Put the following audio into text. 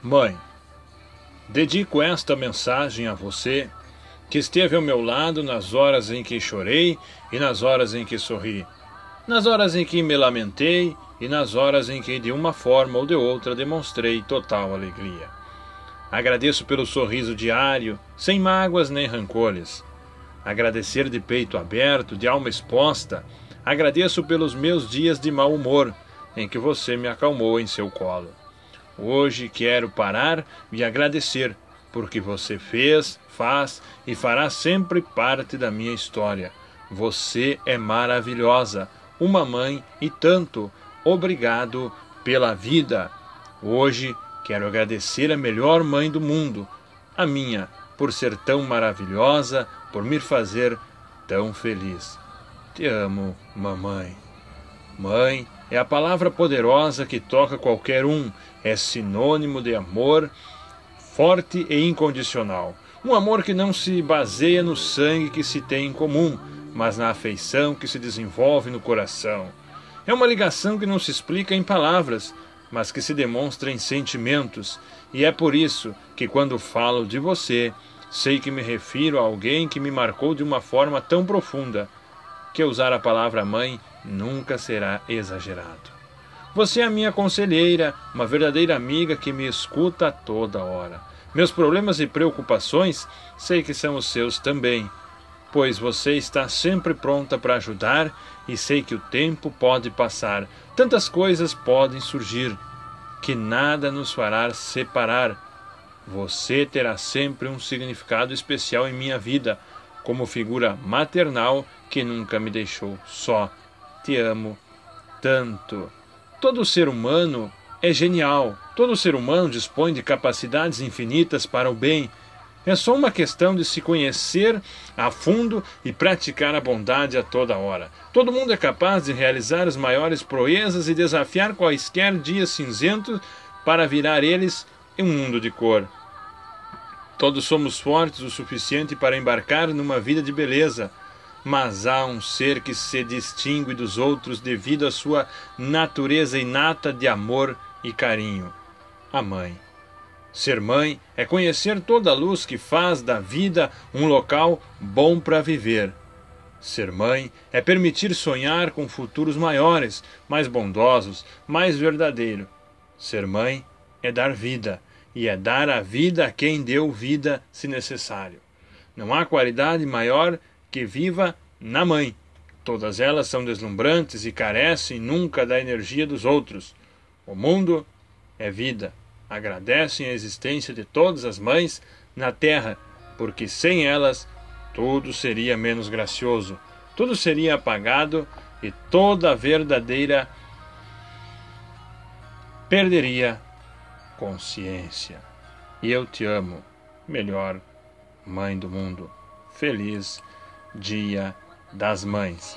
Mãe, dedico esta mensagem a você que esteve ao meu lado nas horas em que chorei e nas horas em que sorri, nas horas em que me lamentei e nas horas em que de uma forma ou de outra demonstrei total alegria. Agradeço pelo sorriso diário, sem mágoas nem rancores. Agradecer de peito aberto, de alma exposta. Agradeço pelos meus dias de mau humor, em que você me acalmou em seu colo. Hoje quero parar e agradecer, porque você fez, faz e fará sempre parte da minha história. Você é maravilhosa, uma mãe e tanto. Obrigado pela vida. Hoje quero agradecer a melhor mãe do mundo, a minha, por ser tão maravilhosa, por me fazer tão feliz. Te amo, mamãe. Mãe é a palavra poderosa que toca qualquer um, é sinônimo de amor forte e incondicional. Um amor que não se baseia no sangue que se tem em comum, mas na afeição que se desenvolve no coração. É uma ligação que não se explica em palavras, mas que se demonstra em sentimentos, e é por isso que quando falo de você, sei que me refiro a alguém que me marcou de uma forma tão profunda que usar a palavra mãe nunca será exagerado. Você é a minha conselheira, uma verdadeira amiga que me escuta a toda hora. Meus problemas e preocupações sei que são os seus também, pois você está sempre pronta para ajudar e sei que o tempo pode passar, tantas coisas podem surgir, que nada nos fará separar. Você terá sempre um significado especial em minha vida, como figura maternal que nunca me deixou só. Te amo tanto. Todo ser humano é genial. Todo ser humano dispõe de capacidades infinitas para o bem. É só uma questão de se conhecer a fundo e praticar a bondade a toda hora. Todo mundo é capaz de realizar as maiores proezas e desafiar quaisquer dias cinzentos para virar eles um mundo de cor. Todos somos fortes o suficiente para embarcar numa vida de beleza, mas há um ser que se distingue dos outros devido à sua natureza inata de amor e carinho: a mãe. Ser mãe é conhecer toda a luz que faz da vida um local bom para viver. Ser mãe é permitir sonhar com futuros maiores, mais bondosos, mais verdadeiro. Ser mãe é dar vida e é dar a vida a quem deu vida, se necessário. Não há qualidade maior que viva na mãe. Todas elas são deslumbrantes e carecem nunca da energia dos outros. O mundo é vida. Agradecem a existência de todas as mães na terra, porque sem elas tudo seria menos gracioso, tudo seria apagado e toda a verdadeira perderia consciência. E eu te amo, melhor mãe do mundo. Feliz Dia das Mães.